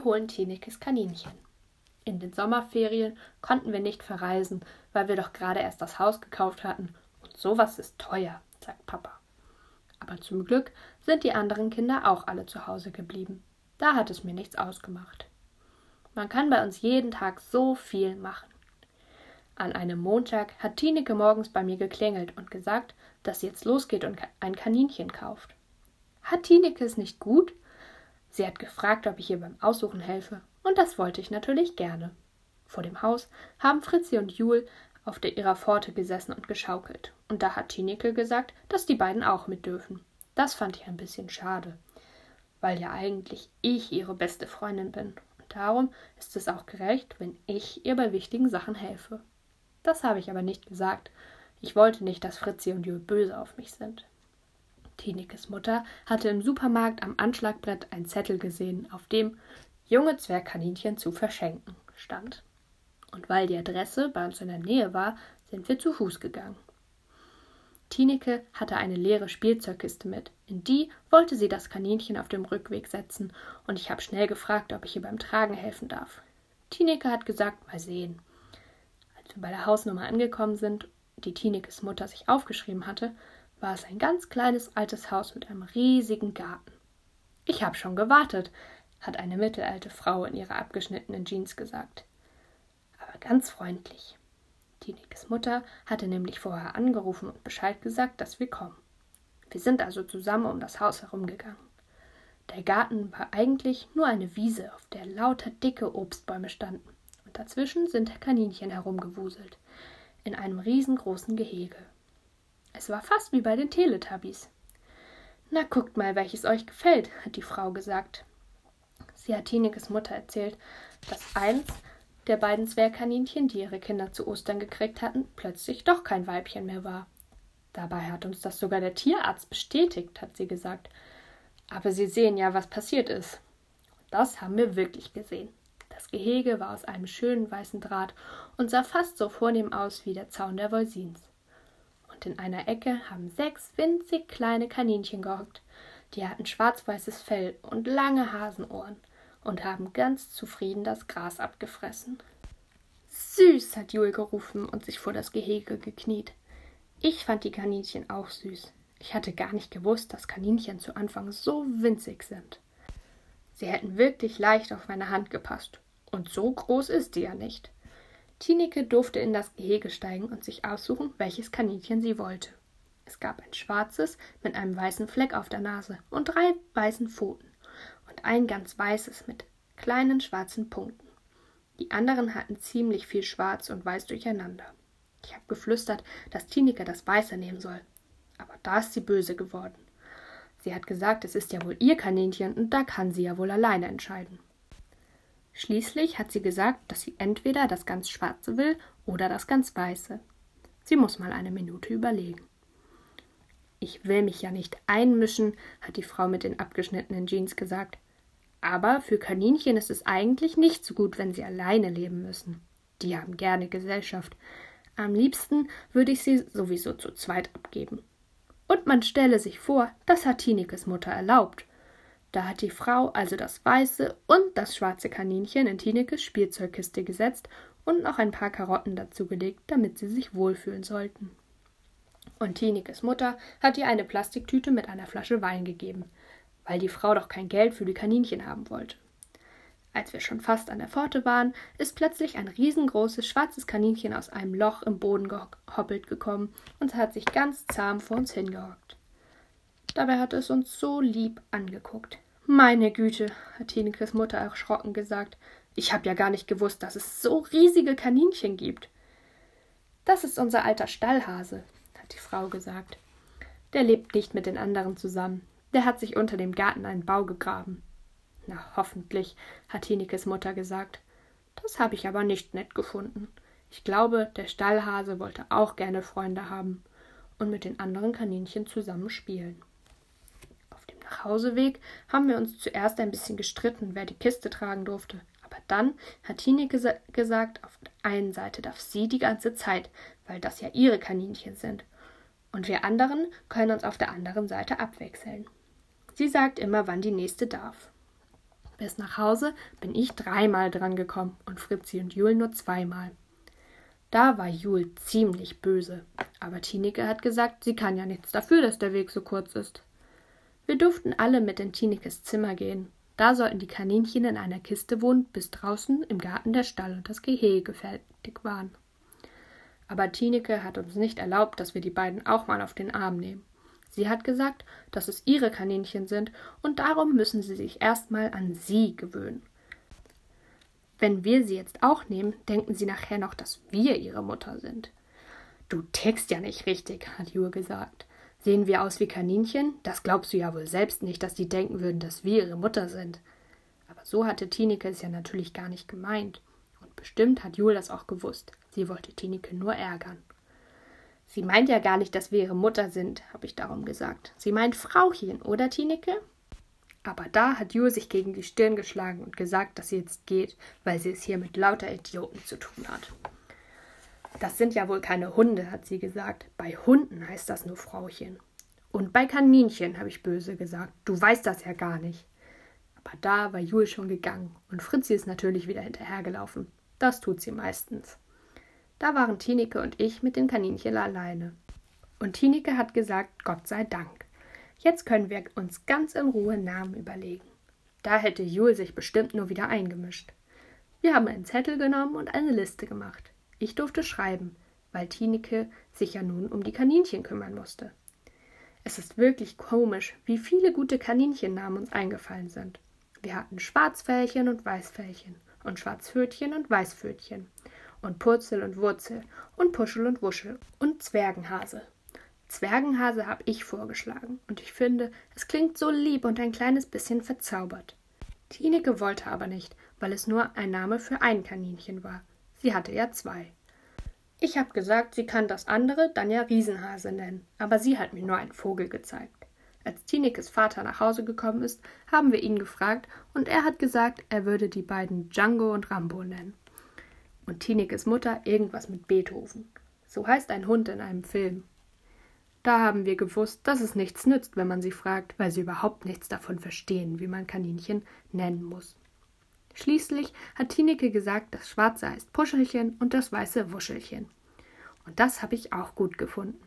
Holen Tinekes Kaninchen. In den Sommerferien konnten wir nicht verreisen, weil wir doch gerade erst das Haus gekauft hatten. Und sowas ist teuer, sagt Papa. Aber zum Glück sind die anderen Kinder auch alle zu Hause geblieben. Da hat es mir nichts ausgemacht. Man kann bei uns jeden Tag so viel machen. An einem Montag hat Tineke morgens bei mir geklingelt und gesagt, dass sie jetzt losgeht und ein Kaninchen kauft. Hat Tineke es nicht gut? Sie hat gefragt, ob ich ihr beim Aussuchen helfe, und das wollte ich natürlich gerne. Vor dem Haus haben Fritzi und Jul auf der ihrer Pforte gesessen und geschaukelt, und da hat Tineke gesagt, dass die beiden auch mit dürfen. Das fand ich ein bisschen schade, weil ja eigentlich ich ihre beste Freundin bin, und darum ist es auch gerecht, wenn ich ihr bei wichtigen Sachen helfe. Das habe ich aber nicht gesagt. Ich wollte nicht, dass Fritzi und Jul böse auf mich sind. Tinekes Mutter hatte im Supermarkt am Anschlagbrett einen Zettel gesehen, auf dem junge Zwergkaninchen zu verschenken stand. Und weil die Adresse bei uns in der Nähe war, sind wir zu Fuß gegangen. Tineke hatte eine leere Spielzeugkiste mit. In die wollte sie das Kaninchen auf dem Rückweg setzen, und ich habe schnell gefragt, ob ich ihr beim Tragen helfen darf. Tineke hat gesagt, mal sehen. Als wir bei der Hausnummer angekommen sind, die Tinekes Mutter sich aufgeschrieben hatte, war es ein ganz kleines altes Haus mit einem riesigen Garten. Ich habe schon gewartet, hat eine mittelalte Frau in ihrer abgeschnittenen Jeans gesagt. Aber ganz freundlich. Tinekes Mutter hatte nämlich vorher angerufen und Bescheid gesagt, dass wir kommen. Wir sind also zusammen um das Haus herumgegangen. Der Garten war eigentlich nur eine Wiese, auf der lauter dicke Obstbäume standen, und dazwischen sind Kaninchen herumgewuselt, in einem riesengroßen Gehege. Es war fast wie bei den Teletubbies. Na, guckt mal, welches euch gefällt, hat die Frau gesagt. Sie hat Tinekes Mutter erzählt, dass eins der beiden Zwergkaninchen, die ihre Kinder zu Ostern gekriegt hatten, plötzlich doch kein Weibchen mehr war. Dabei hat uns das sogar der Tierarzt bestätigt, hat sie gesagt. Aber Sie sehen ja, was passiert ist. Das haben wir wirklich gesehen. Das Gehege war aus einem schönen weißen Draht und sah fast so vornehm aus wie der Zaun der Volsins und in einer Ecke haben sechs winzig kleine Kaninchen gehockt. Die hatten schwarz-weißes Fell und lange Hasenohren und haben ganz zufrieden das Gras abgefressen. Süß, hat Jul gerufen und sich vor das Gehege gekniet. Ich fand die Kaninchen auch süß. Ich hatte gar nicht gewusst, dass Kaninchen zu Anfang so winzig sind. Sie hätten wirklich leicht auf meine Hand gepasst. Und so groß ist sie ja nicht. Tineke durfte in das Gehege steigen und sich aussuchen, welches Kaninchen sie wollte. Es gab ein schwarzes mit einem weißen Fleck auf der Nase und drei weißen Pfoten und ein ganz weißes mit kleinen schwarzen Punkten. Die anderen hatten ziemlich viel schwarz und weiß durcheinander. Ich habe geflüstert, dass Tineke das Weiße nehmen soll. Aber da ist sie böse geworden. Sie hat gesagt, es ist ja wohl ihr Kaninchen und da kann sie ja wohl alleine entscheiden. Schließlich hat sie gesagt, dass sie entweder das ganz Schwarze will oder das ganz Weiße. Sie muss mal eine Minute überlegen. Ich will mich ja nicht einmischen, hat die Frau mit den abgeschnittenen Jeans gesagt. Aber für Kaninchen ist es eigentlich nicht so gut, wenn sie alleine leben müssen. Die haben gerne Gesellschaft. Am liebsten würde ich sie sowieso zu zweit abgeben. Und man stelle sich vor, das hat Tinekes Mutter erlaubt. Da hat die Frau also das weiße und das schwarze Kaninchen in Tinekes Spielzeugkiste gesetzt und noch ein paar Karotten dazugelegt, damit sie sich wohlfühlen sollten. Und Tinekes Mutter hat ihr eine Plastiktüte mit einer Flasche Wein gegeben, weil die Frau doch kein Geld für die Kaninchen haben wollte. Als wir schon fast an der Pforte waren, ist plötzlich ein riesengroßes schwarzes Kaninchen aus einem Loch im Boden gehoppelt gekommen und hat sich ganz zahm vor uns hingehockt. Dabei hat es uns so lieb angeguckt. Meine Güte, hat Tinekes Mutter erschrocken gesagt. Ich habe ja gar nicht gewusst, dass es so riesige Kaninchen gibt. Das ist unser alter Stallhase, hat die Frau gesagt. Der lebt nicht mit den anderen zusammen. Der hat sich unter dem Garten einen Bau gegraben. Na, hoffentlich, hat Tinekes Mutter gesagt. Das habe ich aber nicht nett gefunden. Ich glaube, der Stallhase wollte auch gerne Freunde haben und mit den anderen Kaninchen zusammen spielen. Nachhauseweg haben wir uns zuerst ein bisschen gestritten, wer die Kiste tragen durfte. Aber dann hat Tine gesa gesagt, auf der einen Seite darf sie die ganze Zeit, weil das ja ihre Kaninchen sind. Und wir anderen können uns auf der anderen Seite abwechseln. Sie sagt immer, wann die nächste darf. Bis nach Hause bin ich dreimal dran gekommen und Fritzi und Jul nur zweimal. Da war Jul ziemlich böse, aber Tineke hat gesagt, sie kann ja nichts dafür, dass der Weg so kurz ist. Wir durften alle mit in Tinekes Zimmer gehen. Da sollten die Kaninchen in einer Kiste wohnen, bis draußen im Garten der Stall und das Gehege fertig waren. Aber Tineke hat uns nicht erlaubt, dass wir die beiden auch mal auf den Arm nehmen. Sie hat gesagt, dass es ihre Kaninchen sind und darum müssen sie sich erstmal an sie gewöhnen. Wenn wir sie jetzt auch nehmen, denken sie nachher noch, dass wir ihre Mutter sind. Du tickst ja nicht richtig, hat Jule gesagt. Sehen wir aus wie Kaninchen? Das glaubst du ja wohl selbst nicht, dass die denken würden, dass wir ihre Mutter sind. Aber so hatte Tineke es ja natürlich gar nicht gemeint. Und bestimmt hat Jule das auch gewusst. Sie wollte Tineke nur ärgern. Sie meint ja gar nicht, dass wir ihre Mutter sind, habe ich darum gesagt. Sie meint Frauchen, oder Tineke? Aber da hat Jule sich gegen die Stirn geschlagen und gesagt, dass sie jetzt geht, weil sie es hier mit lauter Idioten zu tun hat. Das sind ja wohl keine Hunde, hat sie gesagt. Bei Hunden heißt das nur Frauchen. Und bei Kaninchen, habe ich böse gesagt. Du weißt das ja gar nicht. Aber da war Jule schon gegangen und Fritzi ist natürlich wieder hinterhergelaufen. Das tut sie meistens. Da waren Tineke und ich mit den Kaninchen alleine. Und Tineke hat gesagt, Gott sei Dank. Jetzt können wir uns ganz in Ruhe Namen überlegen. Da hätte Jul sich bestimmt nur wieder eingemischt. Wir haben einen Zettel genommen und eine Liste gemacht. Ich durfte schreiben, weil Tineke sich ja nun um die Kaninchen kümmern musste. Es ist wirklich komisch, wie viele gute Kaninchennamen uns eingefallen sind. Wir hatten Schwarzfällchen und Weißfällchen und Schwarzpfötchen und Weißpfötchen und Purzel und Wurzel und Puschel und Wuschel und Zwergenhase Zwergenhase habe ich vorgeschlagen, und ich finde, es klingt so lieb und ein kleines bisschen verzaubert. Tineke wollte aber nicht, weil es nur ein Name für ein Kaninchen war. Sie hatte ja zwei. Ich habe gesagt, sie kann das andere dann ja Riesenhase nennen, aber sie hat mir nur einen Vogel gezeigt. Als Tinekes Vater nach Hause gekommen ist, haben wir ihn gefragt und er hat gesagt, er würde die beiden Django und Rambo nennen. Und Tinekes Mutter irgendwas mit Beethoven. So heißt ein Hund in einem Film. Da haben wir gewusst, dass es nichts nützt, wenn man sie fragt, weil sie überhaupt nichts davon verstehen, wie man Kaninchen nennen muss. Schließlich hat Tineke gesagt, das Schwarze heißt Puschelchen und das Weiße Wuschelchen. Und das habe ich auch gut gefunden.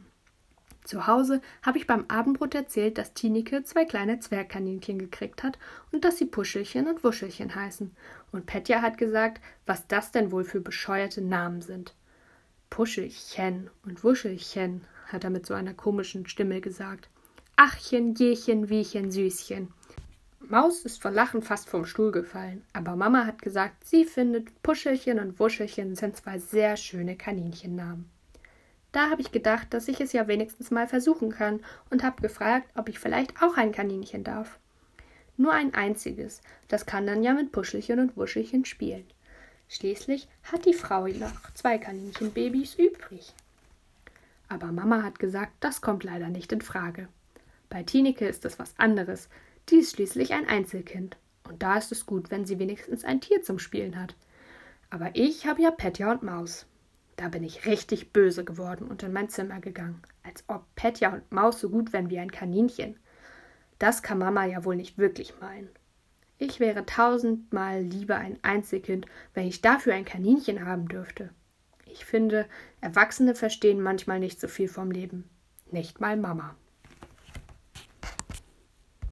Zu Hause habe ich beim Abendbrot erzählt, dass Tineke zwei kleine Zwergkaninchen gekriegt hat und dass sie Puschelchen und Wuschelchen heißen. Und Petja hat gesagt, was das denn wohl für bescheuerte Namen sind. Puschelchen und Wuschelchen, hat er mit so einer komischen Stimme gesagt. Achchen, Jechen, Wiechen, Süßchen. Maus ist vor Lachen fast vom Stuhl gefallen, aber Mama hat gesagt, sie findet Puschelchen und Wuschelchen sind zwei sehr schöne Kaninchennamen. Da habe ich gedacht, dass ich es ja wenigstens mal versuchen kann und habe gefragt, ob ich vielleicht auch ein Kaninchen darf. Nur ein einziges, das kann dann ja mit Puschelchen und Wuschelchen spielen. Schließlich hat die Frau noch zwei Kaninchenbabys übrig. Aber Mama hat gesagt, das kommt leider nicht in Frage. Bei Tineke ist es was anderes. Die ist schließlich ein Einzelkind. Und da ist es gut, wenn sie wenigstens ein Tier zum Spielen hat. Aber ich habe ja Petja und Maus. Da bin ich richtig böse geworden und in mein Zimmer gegangen, als ob Petja und Maus so gut wären wie ein Kaninchen. Das kann Mama ja wohl nicht wirklich meinen. Ich wäre tausendmal lieber ein Einzelkind, wenn ich dafür ein Kaninchen haben dürfte. Ich finde, Erwachsene verstehen manchmal nicht so viel vom Leben. Nicht mal Mama.